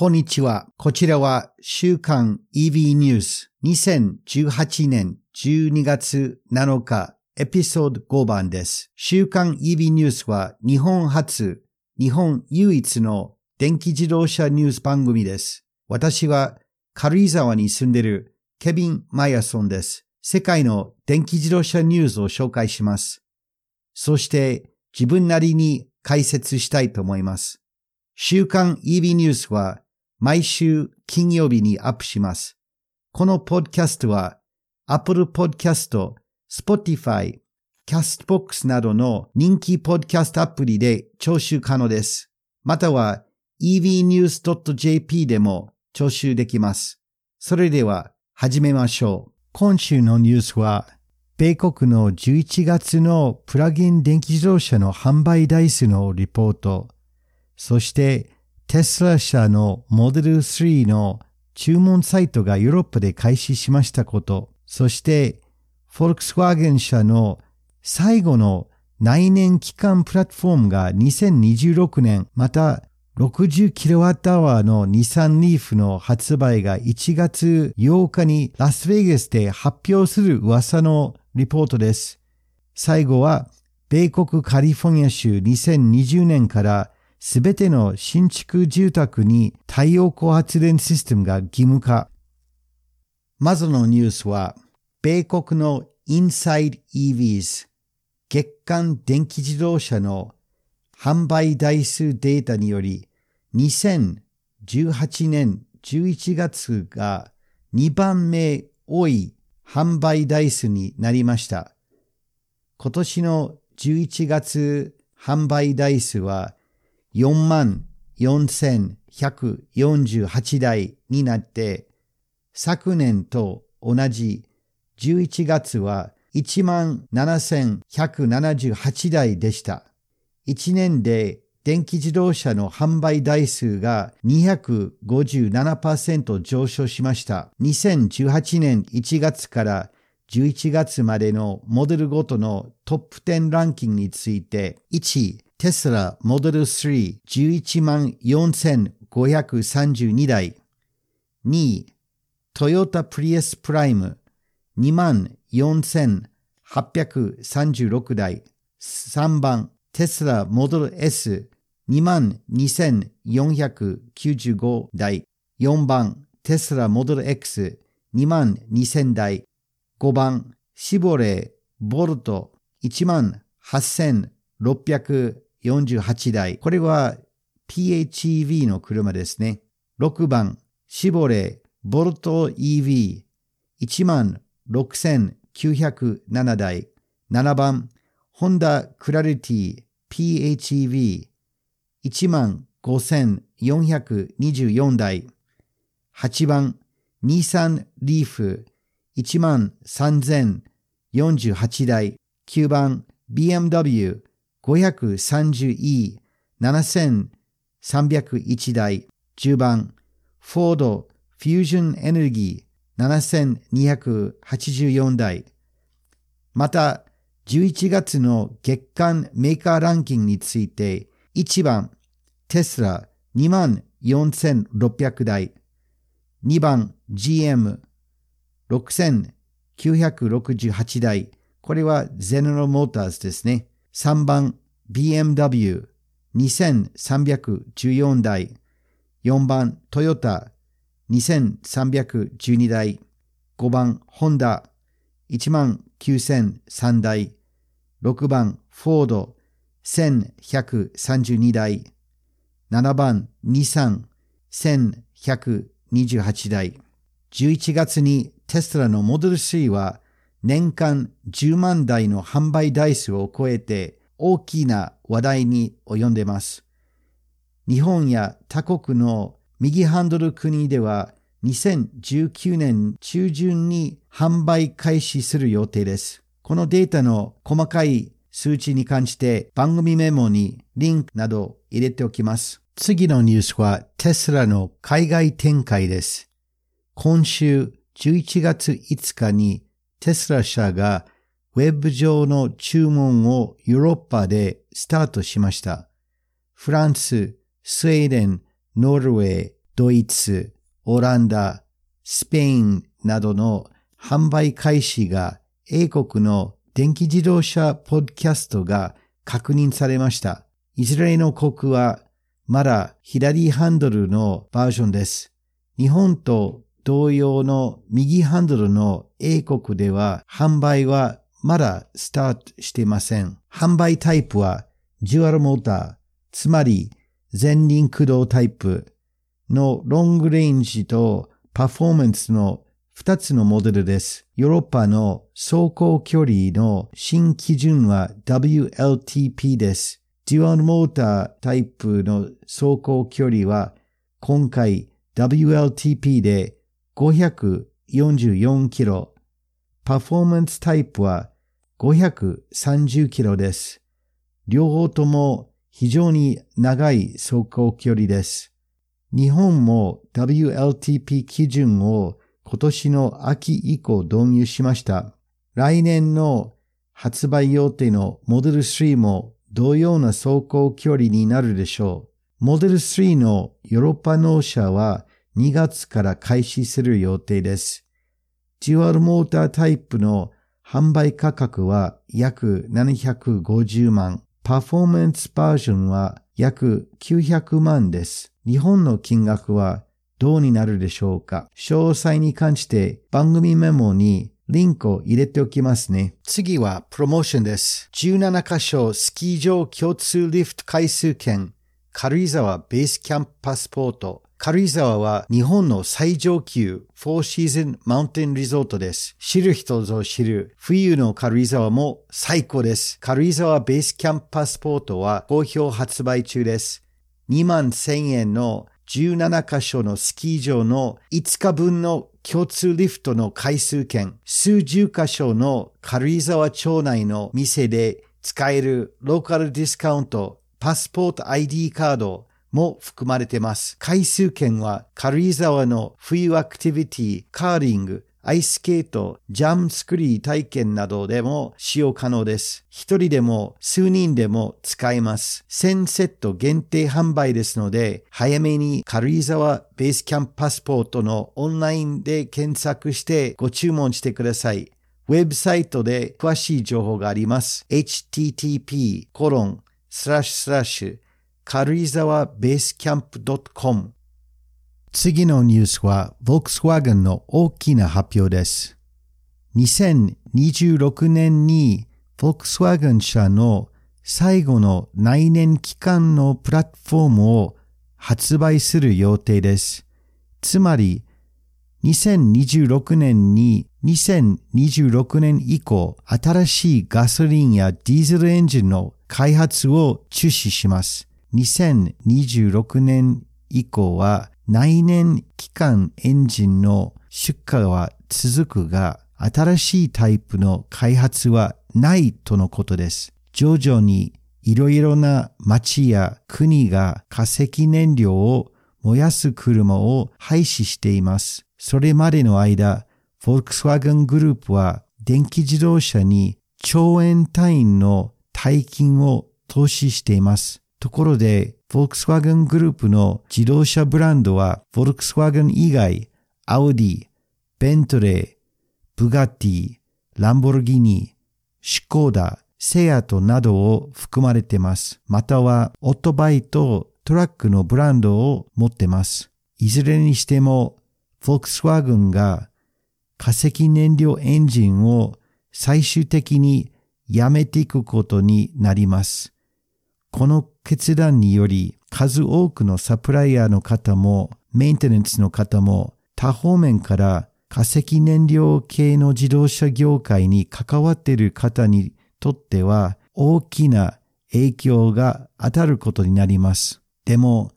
こんにちは。こちらは週刊 EV ニュース2018年12月7日エピソード5番です。週刊 EV ニュースは日本初、日本唯一の電気自動車ニュース番組です。私は軽井沢に住んでいるケビン・マヤソンです。世界の電気自動車ニュースを紹介します。そして自分なりに解説したいと思います。週刊 EB ニュースは毎週金曜日にアップします。このポッドキャストは Apple Podcast、Spotify、Castbox などの人気ポッドキャストアプリで聴取可能です。または evnews.jp でも聴取できます。それでは始めましょう。今週のニュースは米国の11月のプラグイン電気自動車の販売台数のリポート、そしてテスラ社のモデル3の注文サイトがヨーロッパで開始しましたこと、そしてフォルクスワーゲン社の最後の内燃機関プラットフォームが2026年、また 60kWh の日産リーフの発売が1月8日にラスベガスで発表する噂のリポートです。最後は、米国カリフォルニア州2020年からすべての新築住宅に太陽光発電システムが義務化。まずのニュースは、米国の Inside EVs 月間電気自動車の販売台数データにより、2018年11月が2番目多い販売台数になりました。今年の11月販売台数は4万4148台になって、昨年と同じ11月は1万7178台でした。1年で電気自動車の販売台数が257%上昇しました。2018年1月から11月までのモデルごとのトップ10ランキングについて、1、テスラモデル3 11万4532台。2位、トヨタプリエスプライム2万4836台。3番、テスラモデル S 2万2495台。4番、テスラモデル X 2万2000台。5番、シボレー、ボルト1万8600 48台。これは PHEV の車ですね。6番、シボレー、ボルト EV、1万6907台。7番、ホンダクラリティ PHEV、1万5424台。8番、ニーサンリーフ、1万3048台。9番、BMW 530E 7301台10番フォードフュージョンエネルギー7284台。また11月の月間メーカーランキングについて1番。テスラ24,600台。2番。GM6968 台。これはゼネラモーターズですね。3番 BMW 2314台、4番トヨタ2312台、5番ホンダ1万9003台、6番フォード1132台、7番ニサン1128台、11月にテスラのモデル3は年間10万台の販売台数を超えて大きな話題に及んでいます。日本や他国の右ハンドル国では2019年中旬に販売開始する予定です。このデータの細かい数値に関して番組メモにリンクなど入れておきます。次のニュースはテスラの海外展開です。今週11月5日にテスラ社がウェブ上の注文をヨーロッパでスタートしました。フランス、スウェーデン、ノルウェー、ドイツ、オランダ、スペインなどの販売開始が英国の電気自動車ポッドキャストが確認されました。いずれの国はまだ左ハンドルのバージョンです。日本と同様の右ハンドルの英国では販売はまだスタートしていません。販売タイプはデュアルモーター、つまり前輪駆動タイプのロングレンジとパフォーマンスの2つのモデルです。ヨーロッパの走行距離の新基準は WLTP です。デュアルモータータイプの走行距離は今回 WLTP で544キロ。パフォーマンスタイプは530キロです。両方とも非常に長い走行距離です。日本も WLTP 基準を今年の秋以降導入しました。来年の発売予定のモデル3も同様な走行距離になるでしょう。モデル3のヨーロッパ納車は2月から開始する予定です。デュアルモータータイプの販売価格は約750万。パフォーマンスバージョンは約900万です。日本の金額はどうになるでしょうか？詳細に関して番組メモにリンクを入れておきますね。次はプロモーションです。17カ所スキー場共通リフト回数券軽井沢ベースキャンプパスポート軽井沢は日本の最上級フォーシーズンマウンテンリゾートです。知る人ぞ知る冬の軽井沢も最高です。軽井沢ベースキャンパスポートは好評発売中です。2万1000円の17カ所のスキー場の5日分の共通リフトの回数券、数十カ所の軽井沢町内の店で使えるローカルディスカウント、パスポート ID カード、も含まれています。回数券は軽井沢の冬アクティビティ、カーリング、アイスケート、ジャンスクリー体験などでも使用可能です。一人でも数人でも使えます。1000セット限定販売ですので、早めに軽井沢ベースキャンプパスポートのオンラインで検索してご注文してください。ウェブサイトで詳しい情報があります。http 軽井沢ベースキャンプ .com 次のニュースは Volkswagen の大きな発表です。2026年に Volkswagen 社の最後の内燃機関のプラットフォームを発売する予定です。つまり、2026年に2026年以降、新しいガソリンやディーゼルエンジンの開発を中止します。2026年以降は内燃機関エンジンの出荷は続くが、新しいタイプの開発はないとのことです。徐々にいろいろな町や国が化石燃料を燃やす車を廃止しています。それまでの間、フォルクスワーゲングループは電気自動車に兆円単位の大金を投資しています。ところで、フォルクスワーゲングループの自動車ブランドは、フォルクスワーゲン以外、アウディ、ベントレー、ブガッティ、ランボルギニ、シコーダ、セアトなどを含まれてます。または、オートバイとトラックのブランドを持ってます。いずれにしても、フォルクスワーゲンが化石燃料エンジンを最終的にやめていくことになります。この決断により数多くのサプライヤーの方もメンテナンスの方も多方面から化石燃料系の自動車業界に関わっている方にとっては大きな影響が当たることになります。でも、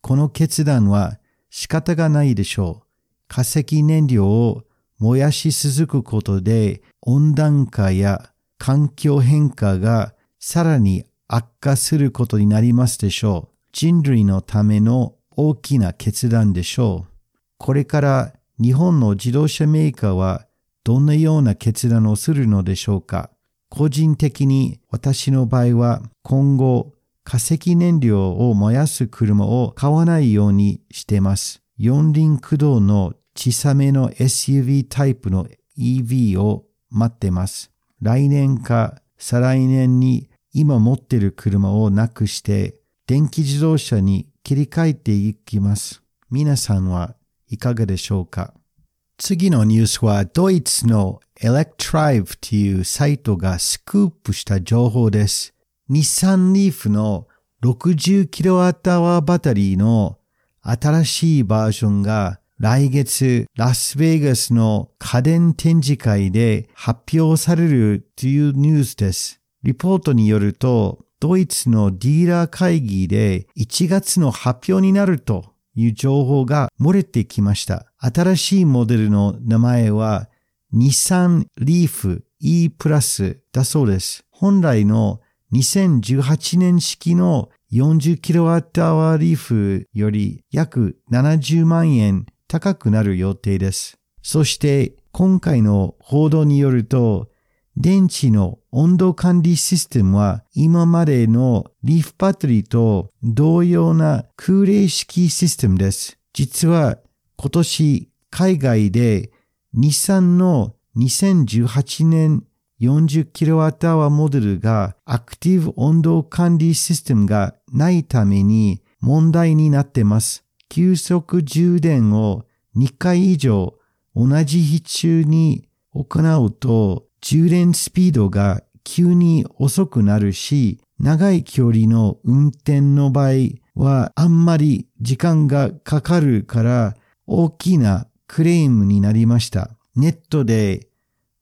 この決断は仕方がないでしょう。化石燃料を燃やし続くことで温暖化や環境変化がさらに悪化することになりますでしょう。人類のための大きな決断でしょう。これから日本の自動車メーカーはどんなような決断をするのでしょうか個人的に私の場合は今後化石燃料を燃やす車を買わないようにしています。四輪駆動の小さめの SUV タイプの EV を待ってます。来年か再来年に今持ってる車をなくして電気自動車に切り替えていきます。皆さんはいかがでしょうか？次のニュースはドイツの Electrive というサイトがスクープした情報です。日産リーフの 60kWh バタリーの新しいバージョンが来月ラスベガスの家電展示会で発表されるというニュースです。リポートによると、ドイツのディーラー会議で1月の発表になるという情報が漏れてきました。新しいモデルの名前は日産リーフ E プラスだそうです。本来の2018年式の 40kWh リーフより約70万円高くなる予定です。そして今回の報道によると電池の温度管理システムは今までのリーフバッテリーと同様な空冷式システムです。実は今年海外で日産の2018年 40kWh モデルがアクティブ温度管理システムがないために問題になってます。急速充電を2回以上同じ日中に行うと充電スピードが急に遅くなるし、長い距離の運転の場合はあんまり時間がかかるから大きなクレームになりました。ネットで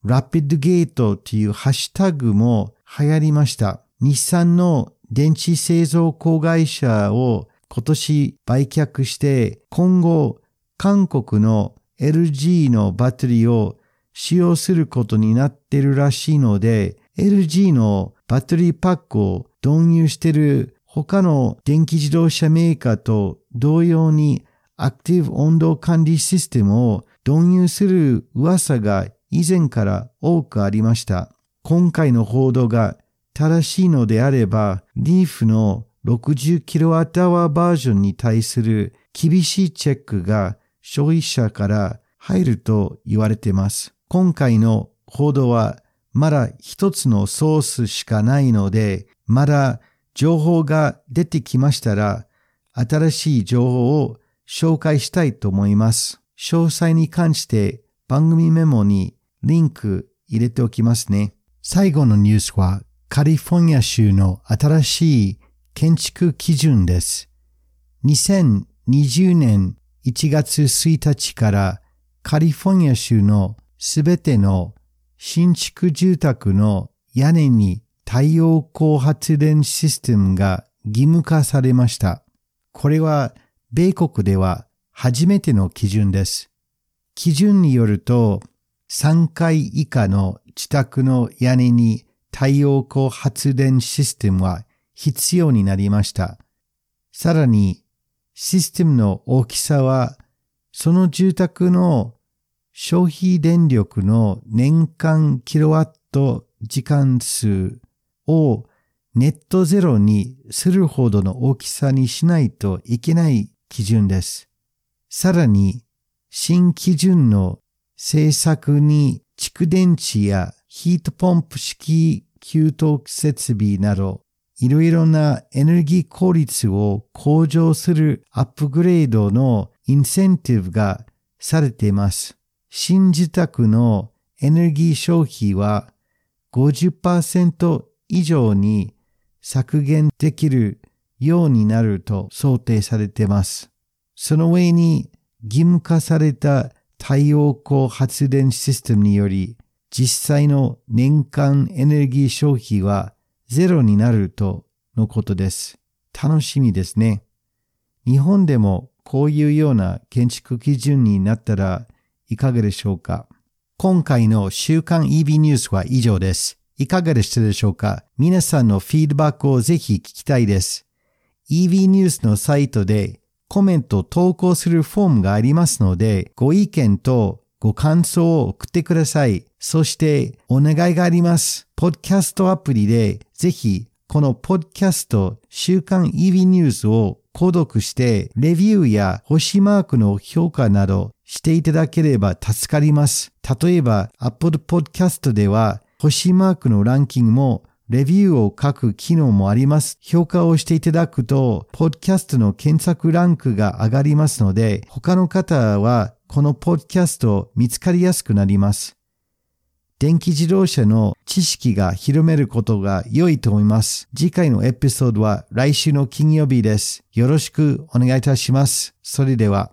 ラピッドゲートというハッシュタグも流行りました。日産の電池製造子会社を今年売却して今後韓国の LG のバッテリーを使用することになってるらしいので、LG のバッテリーパックを導入している他の電気自動車メーカーと同様にアクティブ温度管理システムを導入する噂が以前から多くありました。今回の報道が正しいのであれば、リーフの 60kWh バージョンに対する厳しいチェックが消費者から入ると言われています。今回の報道はまだ一つのソースしかないので、まだ情報が出てきましたら、新しい情報を紹介したいと思います。詳細に関して番組メモにリンク入れておきますね。最後のニュースはカリフォルニア州の新しい建築基準です。2020年1月1日からカリフォルニア州のすべての新築住宅の屋根に太陽光発電システムが義務化されました。これは米国では初めての基準です。基準によると3階以下の自宅の屋根に太陽光発電システムは必要になりました。さらにシステムの大きさはその住宅の消費電力の年間キロワット時間数をネットゼロにするほどの大きさにしないといけない基準です。さらに、新基準の政策に蓄電池やヒートポンプ式給湯設備などいろいろなエネルギー効率を向上するアップグレードのインセンティブがされています。新自宅のエネルギー消費は50%以上に削減できるようになると想定されています。その上に義務化された太陽光発電システムにより実際の年間エネルギー消費はゼロになるとのことです。楽しみですね。日本でもこういうような建築基準になったらいかがでしょうか？今回の週刊 EB ニュースは以上です。いかがでしたでしょうか？皆さんのフィードバックをぜひ聞きたいです。EB ニュースのサイトでコメント投稿するフォームがありますので、ご意見とご感想を送ってください。そしてお願いがあります。ポッドキャストアプリでぜひこのポッドキャスト週刊 EB ニュースを購読してレビューや星マークの評価などしていただければ助かります。例えば Apple Podcast では星マークのランキングもレビューを書く機能もあります。評価をしていただくと、ポッドキャストの検索ランクが上がりますので、他の方はこのポッドキャストを見つかりやすくなります。電気自動車の知識が広めることが良いと思います。次回のエピソードは来週の金曜日です。よろしくお願いいたします。それでは。